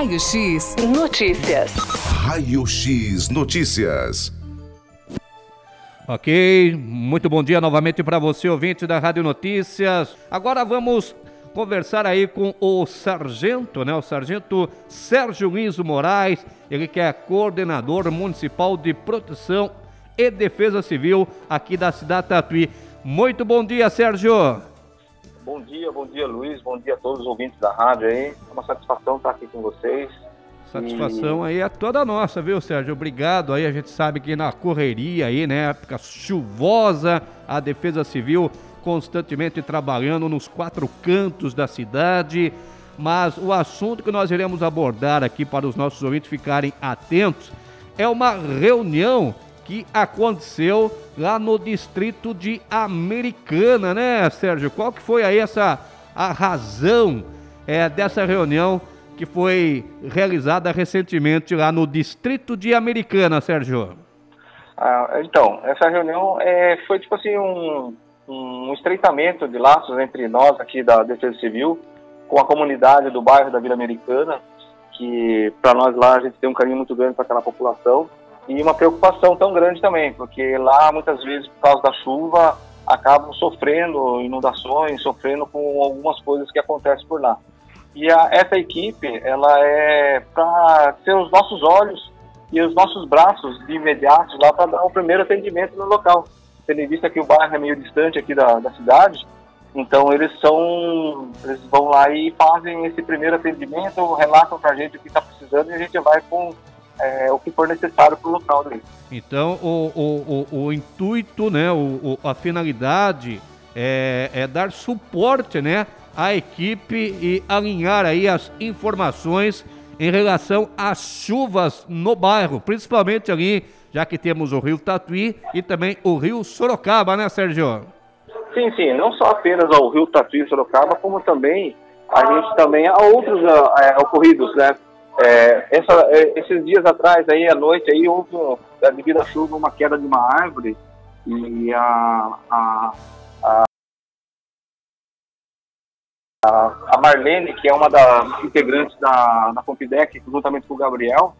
Raio X Notícias. Raio X Notícias. Ok, muito bom dia novamente para você, ouvinte da Rádio Notícias. Agora vamos conversar aí com o sargento, né? O sargento Sérgio Luiz Moraes, ele que é coordenador municipal de proteção e defesa civil aqui da cidade Tatuí. Muito bom dia, Sérgio. Bom dia, bom dia, Luiz. Bom dia a todos os ouvintes da rádio aí. É uma satisfação estar aqui com vocês. Satisfação e... aí é toda nossa, viu, Sérgio? Obrigado aí. A gente sabe que na correria aí, né, época chuvosa, a Defesa Civil constantemente trabalhando nos quatro cantos da cidade. Mas o assunto que nós iremos abordar aqui para os nossos ouvintes ficarem atentos é uma reunião que aconteceu lá no distrito de Americana, né, Sérgio? Qual que foi aí essa a razão é, dessa reunião que foi realizada recentemente lá no distrito de Americana, Sérgio? Ah, então, essa reunião é, foi tipo assim um, um estreitamento de laços entre nós aqui da Defesa Civil com a comunidade do bairro da Vila Americana, que para nós lá a gente tem um carinho muito grande para aquela população e uma preocupação tão grande também, porque lá muitas vezes por causa da chuva acabam sofrendo inundações, sofrendo com algumas coisas que acontecem por lá. E a, essa equipe, ela é para ser os nossos olhos e os nossos braços de imediato lá para dar o primeiro atendimento no local. Tendo em vista que o bairro é meio distante aqui da, da cidade, então eles são, eles vão lá e fazem esse primeiro atendimento, relatam para a gente o que está precisando e a gente vai com é, o que for necessário para o local dele. Então, o, o, o, o intuito, né, o, a finalidade é, é, dar suporte, né, à equipe e alinhar aí as informações em relação às chuvas no bairro, principalmente ali, já que temos o Rio Tatuí e também o Rio Sorocaba, né, Sérgio? Sim, sim, não só apenas ao Rio Tatuí e Sorocaba, como também a gente também há outros é, ocorridos, né? É, essa, é, esses dias atrás, aí à noite, aí houve, devido à chuva, uma queda de uma árvore e a, a, a, a Marlene, que é uma das integrantes da, da Compidec, juntamente com o Gabriel,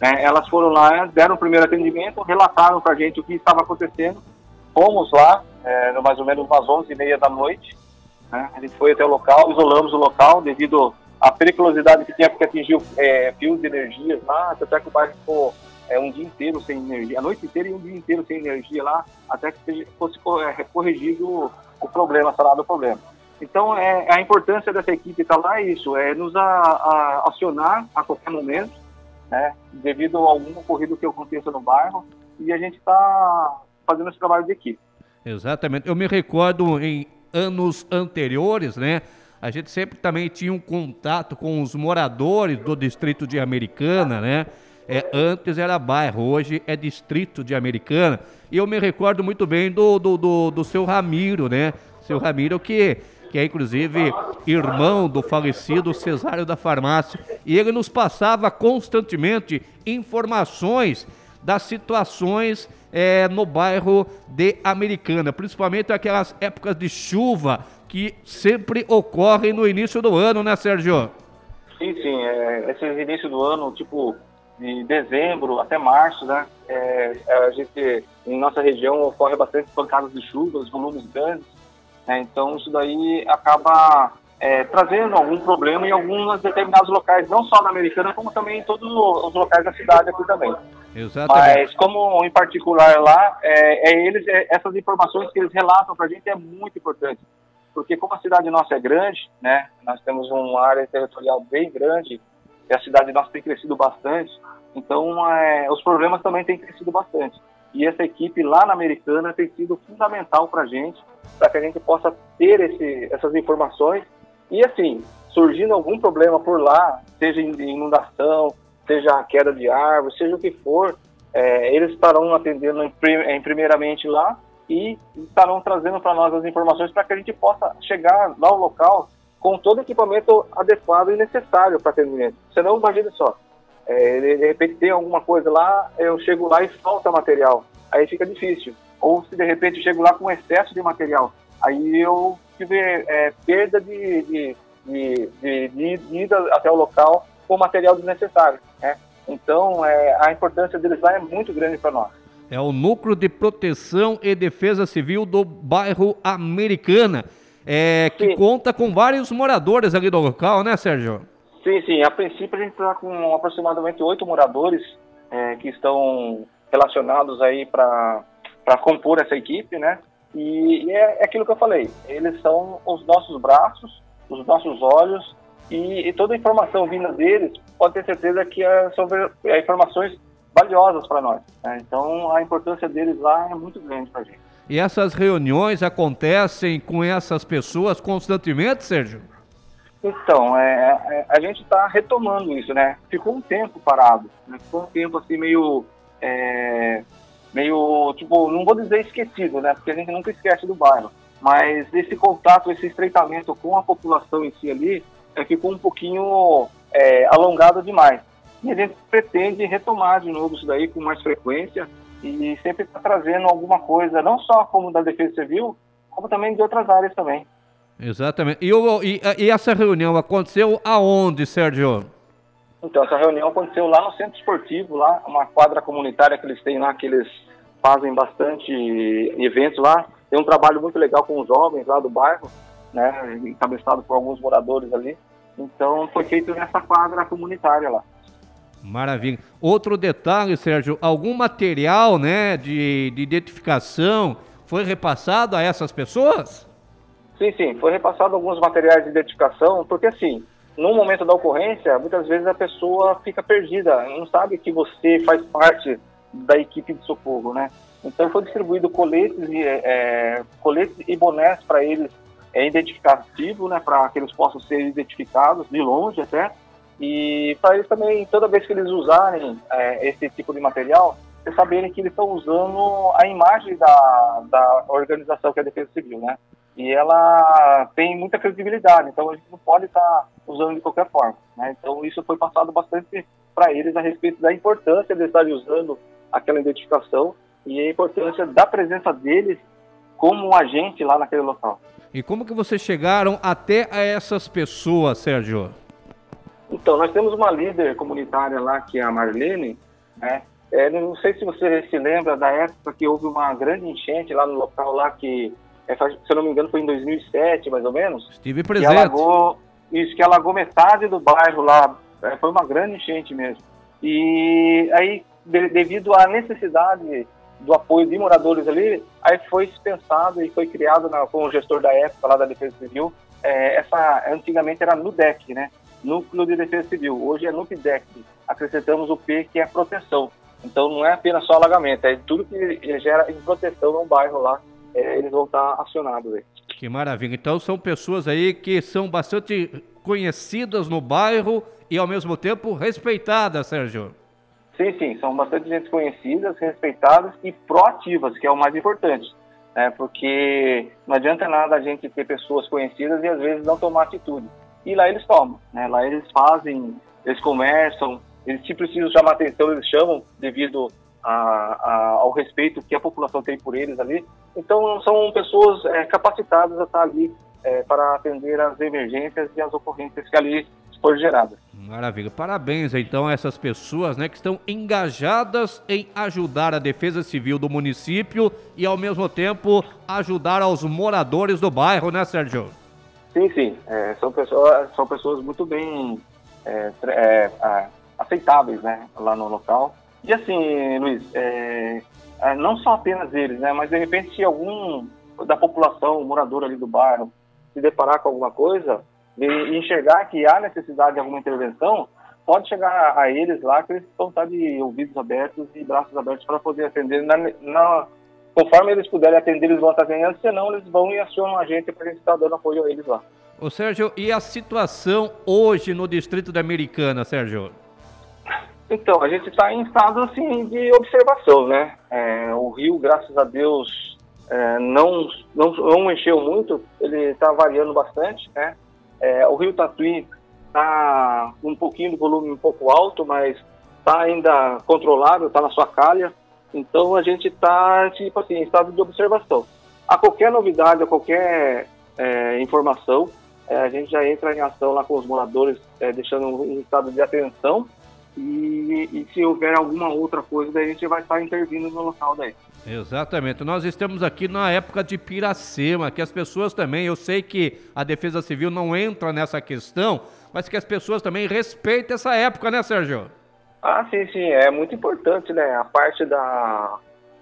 né, elas foram lá, deram o primeiro atendimento, relataram para a gente o que estava acontecendo. Fomos lá, é, mais ou menos umas 11h30 da noite. Né, a gente foi até o local, isolamos o local devido a periculosidade que tinha porque atingiu é, fios de energia lá, até que o bairro ficou é, um dia inteiro sem energia, a noite inteira e um dia inteiro sem energia lá, até que fosse é, corrigido o, problema, sanado o problema. Então, é, a importância dessa equipe estar tá lá é isso, é nos a, a, acionar a qualquer momento, né, devido a algum ocorrido que aconteça no bairro, e a gente está fazendo esse trabalho de equipe. Exatamente. Eu me recordo em anos anteriores, né, a gente sempre também tinha um contato com os moradores do distrito de Americana, né? É, antes era bairro, hoje é distrito de Americana. E eu me recordo muito bem do, do, do, do seu Ramiro, né? Seu Ramiro que, que é inclusive irmão do falecido Cesário da Farmácia. E ele nos passava constantemente informações das situações é, no bairro de Americana, principalmente aquelas épocas de chuva que sempre ocorrem no início do ano, né, Sérgio? Sim, sim. É, esse início do ano, tipo, de dezembro até março, né? É, a gente, em nossa região, ocorre bastante pancadas de chuvas, volumes grandes. Né? Então, isso daí acaba é, trazendo algum problema em alguns determinados locais, não só na Americana, como também em todos os locais da cidade aqui também. Exatamente. Mas como em particular lá, é, é eles, é, essas informações que eles relatam para a gente é muito importante porque como a cidade nossa é grande, né, nós temos uma área territorial bem grande e a cidade nossa tem crescido bastante, então é, os problemas também têm crescido bastante. E essa equipe lá na Americana tem sido fundamental para a gente, para que a gente possa ter esse, essas informações e assim, surgindo algum problema por lá, seja inundação, seja queda de árvore, seja o que for, é, eles estarão atendendo em, primeiramente lá e estarão trazendo para nós as informações para que a gente possa chegar lá ao local com todo o equipamento adequado e necessário para atendimento. Você não imagina só, é, de repente tem alguma coisa lá, eu chego lá e falta material, aí fica difícil. Ou se de repente eu chego lá com excesso de material, aí eu tive é, perda de, de, de, de, de ida até o local com material desnecessário. Né? Então, é, a importância deles lá é muito grande para nós. É o Núcleo de Proteção e Defesa Civil do bairro Americana, é, que sim. conta com vários moradores ali do local, né, Sérgio? Sim, sim. A princípio, a gente está com aproximadamente oito moradores é, que estão relacionados aí para compor essa equipe, né? E, e é, é, aquilo que eu falei, eles são os nossos braços, os nossos olhos, e, e toda a informação vinda deles, pode ter certeza que é, são é, informações valiosas para nós. Né? Então, a importância deles lá é muito grande para a gente. E essas reuniões acontecem com essas pessoas constantemente, Sérgio? Então, é, é a gente está retomando isso, né? Ficou um tempo parado, né? ficou um tempo assim meio é, meio, tipo, não vou dizer esquecido, né? Porque a gente nunca esquece do bairro. Mas esse contato, esse estreitamento com a população em si ali, é, ficou um pouquinho é, alongado demais. E a gente pretende retomar de novo isso daí com mais frequência e sempre tá trazendo alguma coisa, não só como da Defesa Civil, como também de outras áreas também. Exatamente. E, e, e essa reunião aconteceu aonde, Sérgio? Então, essa reunião aconteceu lá no centro esportivo, lá, uma quadra comunitária que eles têm lá, que eles fazem bastante eventos lá. Tem um trabalho muito legal com os jovens lá do bairro, né, encabeçado por alguns moradores ali. Então, foi feito nessa quadra comunitária lá. Maravilha. Outro detalhe, Sérgio, algum material, né, de, de identificação foi repassado a essas pessoas? Sim, sim, foi repassado alguns materiais de identificação, porque assim, no momento da ocorrência, muitas vezes a pessoa fica perdida, não sabe que você faz parte da equipe de socorro, né? Então foi distribuído coletes e, é, coletes e bonés para eles é, identificativo, né? Para que eles possam ser identificados de longe até. E para eles também, toda vez que eles usarem é, esse tipo de material, eles saberem que eles estão usando a imagem da, da organização que é a Defesa Civil, né? E ela tem muita credibilidade, então a gente não pode estar tá usando de qualquer forma. Né? Então isso foi passado bastante para eles a respeito da importância de estarem usando aquela identificação e a importância da presença deles como um agente lá naquele local. E como que vocês chegaram até a essas pessoas, Sérgio? Então, nós temos uma líder comunitária lá, que é a Marlene, né? É, não sei se você se lembra da época que houve uma grande enchente lá no local lá que, é, se eu não me engano, foi em 2007, mais ou menos. Estive presente. Que alagou, isso, que alagou metade do bairro lá. É, foi uma grande enchente mesmo. E aí, de, devido à necessidade do apoio de moradores ali, aí foi dispensado e foi criado na, com o gestor da época lá da Defesa Civil, é, essa antigamente era NUDEC, né? Núcleo de Defesa Civil. Hoje é NUPDEC. Acrescentamos o P, que é proteção. Então não é apenas só alagamento, é tudo que gera proteção no bairro lá, é, eles vão estar acionados aí. Que maravilha. Então são pessoas aí que são bastante conhecidas no bairro e ao mesmo tempo respeitadas, Sérgio. Sim, sim, são bastante gente conhecidas, respeitadas e proativas, que é o mais importante. Né? Porque não adianta nada a gente ter pessoas conhecidas e às vezes não tomar atitude. E lá eles tomam, né? lá eles fazem, eles conversam, eles se precisam chamar atenção, eles chamam devido a, a, ao respeito que a população tem por eles ali. Então são pessoas é, capacitadas a estar ali é, para atender as emergências e as ocorrências que ali foram geradas. Maravilha. Parabéns então a essas pessoas né, que estão engajadas em ajudar a defesa civil do município e ao mesmo tempo ajudar aos moradores do bairro, né, Sérgio? Sim, sim. É, são, pessoas, são pessoas muito bem é, é, aceitáveis né, lá no local. E assim, Luiz, é, é, não só apenas eles, né, mas de repente se algum da população, morador ali do bairro, se deparar com alguma coisa e enxergar que há necessidade de alguma intervenção, pode chegar a eles lá que eles vão estar de ouvidos abertos e braços abertos para poder atender. Na, na, conforme eles puderem atender, eles vão estar atendendo, senão eles vão e acionam a gente para a gente estar dando apoio a eles lá. Ô Sérgio, e a situação hoje no Distrito da Americana, Sérgio? Então, a gente está em estado assim de observação, né? É, o rio, graças a Deus, é, não, não, não encheu muito, ele está variando bastante, né? É, o rio Tatuí está um pouquinho de volume um pouco alto, mas está ainda controlado, está na sua calha. Então a gente está tipo assim, em estado de observação. A qualquer novidade, a qualquer é, informação, é, a gente já entra em ação lá com os moradores, é, deixando um estado de atenção e, e, se houver alguma outra coisa, daí a gente vai estar intervindo no local daí. Exatamente. Nós estamos aqui na época de Piracema, que as pessoas também, eu sei que a Defesa Civil não entra nessa questão, mas que as pessoas também respeitem essa época, né, Sérgio? Ah, sim, sim. É muito importante, né? A parte da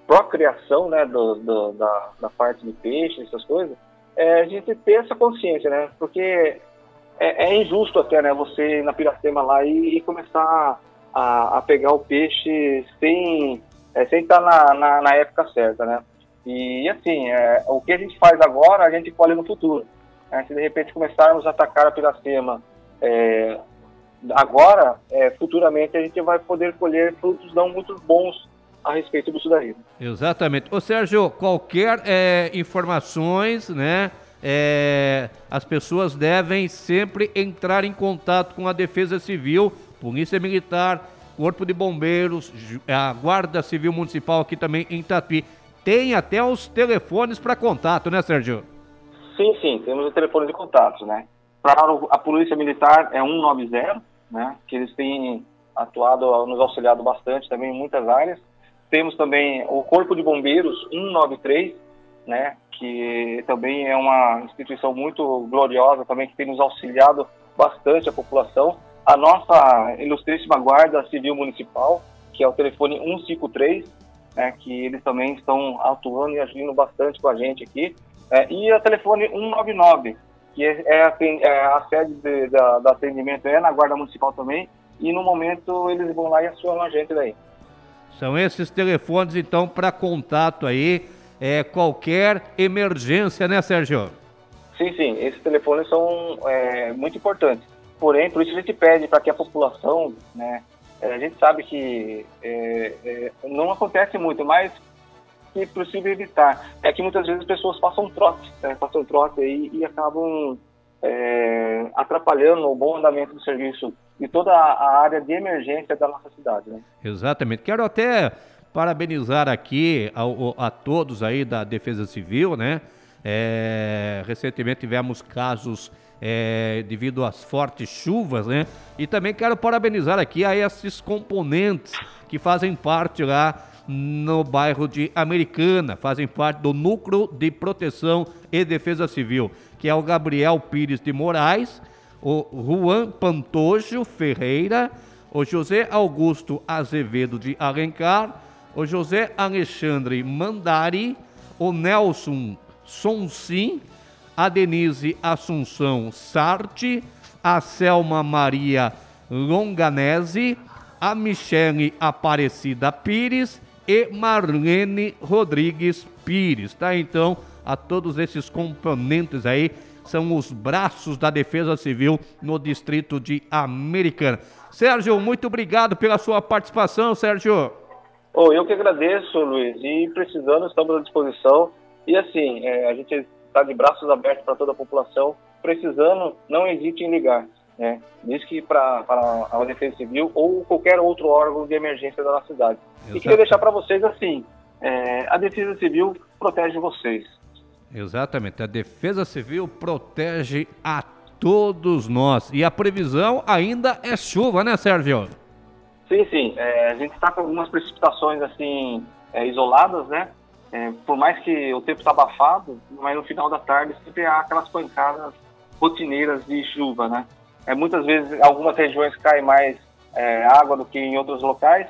procriação, né, do, do da, da parte de peixe, essas coisas, é a gente ter essa consciência, né? Porque é, é, injusto até, né, você ir na Piracema lá e, e começar a, a, pegar o peixe sem é, sem estar na, na, na, época certa, né? E assim, é, o que a gente faz agora, a gente colhe no futuro. Né? Se de repente começarmos a atacar a Piracema é, agora, é, futuramente a gente vai poder colher frutos não muito bons a respeito disso daí. Exatamente. Ô Sérgio, qualquer é, informações, né? é, as pessoas devem sempre entrar em contato com a Defesa Civil, Polícia Militar, Corpo de Bombeiros, a Guarda Civil Municipal aqui também em Tatuí. Tem até os telefones para contato, né, Sérgio? Sim, sim, temos os telefones de contato, né? Para a Polícia Militar é 190, né? Que eles têm atuado, nos auxiliado bastante também em muitas áreas. Temos também o Corpo de Bombeiros 193, né? que também é uma instituição muito gloriosa, também que tem nos auxiliado bastante a população. A nossa ilustríssima Guarda Civil Municipal, que é o telefone 153, né, que eles também estão atuando e agindo bastante com a gente aqui. É, e o telefone 199, que é, é, a, é a, sede de, da, atendimento, é na Guarda Municipal também, e no momento eles vão lá e acionam a gente daí. São esses telefones, então, para contato aí é, qualquer emergência, né, Sérgio? Sim, sim. Esses telefones são é, muito importantes. Porém, por isso a gente pede para que a população, né, é, a gente sabe que é, é, não acontece muito, mas que é possível evitar. É que muitas vezes as pessoas passam trote, né, passam trote aí e acabam é, atrapalhando o bom andamento do serviço e toda a área de emergência da nossa cidade. Né? Exatamente. Quero até parabenizar aqui a, a, todos aí da Defesa Civil, né? É, recentemente tivemos casos é, devido às fortes chuvas, né? E também quero parabenizar aqui a esses componentes que fazem parte lá no bairro de Americana, fazem parte do Núcleo de Proteção e Defesa Civil, que é o Gabriel Pires de Moraes, o Juan Pantojo Ferreira, o José Augusto Azevedo de Alencar, o José Alexandre Mandari, o Nelson Sonsim, a Denise Assunção Sarte, a Selma Maria Longanese, a Michele Aparecida Pires e Marlene Rodrigues Pires, tá? Então, a todos esses componentes aí são os braços da Defesa Civil no distrito de Americana. Sérgio, muito obrigado pela sua participação, Sérgio. Oh, eu que agradeço, Luiz. E precisando, estamos à disposição. E assim, é, a gente está de braços abertos para toda a população. Precisando, não hesite em ligar. Né? Diz que para a Defesa Civil ou qualquer outro órgão de emergência da nossa cidade. Exato. E queria deixar para vocês assim: é, a Defesa Civil protege vocês. Exatamente. A Defesa Civil protege a todos nós. E a previsão ainda é chuva, né, Sérgio? Sim, sim. É, a gente está com algumas precipitações assim é, isoladas, né? É, por mais que o tempo está abafado, mas no final da tarde sempre há aquelas pancadas rotineiras de chuva, né? É, muitas vezes, algumas regiões cai mais é, água do que em outros locais,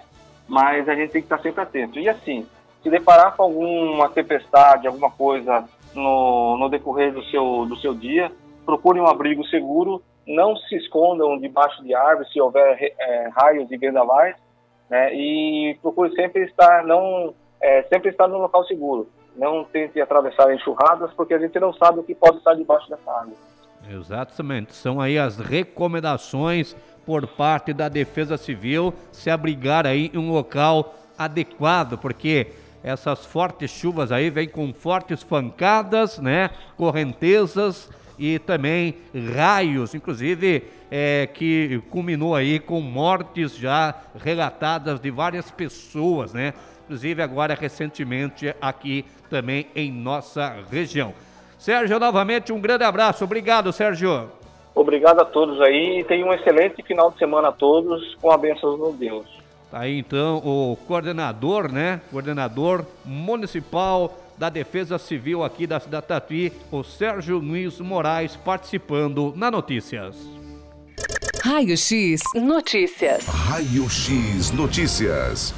mas a gente tem que estar sempre atento. E assim, se deparar com alguma tempestade, alguma coisa no, no decorrer do seu, do seu dia, procure um abrigo seguro não se escondam debaixo de árvores se houver é, raios e vendavais, né? E procure sempre estar não é, sempre estar no local seguro. Não tente atravessar enxurradas, porque a gente não sabe o que pode estar debaixo dessa água. Exatamente. São aí as recomendações por parte da Defesa Civil se abrigar aí em um local adequado, porque essas fortes chuvas aí vêm com fortes pancadas, né? Correntezas e também raios, inclusive é, que culminou aí com mortes já relatadas de várias pessoas, né? Inclusive agora recentemente aqui também em nossa região. Sérgio, novamente um grande abraço. Obrigado, Sérgio. Obrigado a todos aí e tenham um excelente final de semana a todos com a bênção de Deus. Tá aí então o coordenador, né? Coordenador municipal da Defesa Civil aqui da cidade Tatuí, o Sérgio Luiz Moraes, participando na Notícias. Raio X Notícias. Raio X Notícias.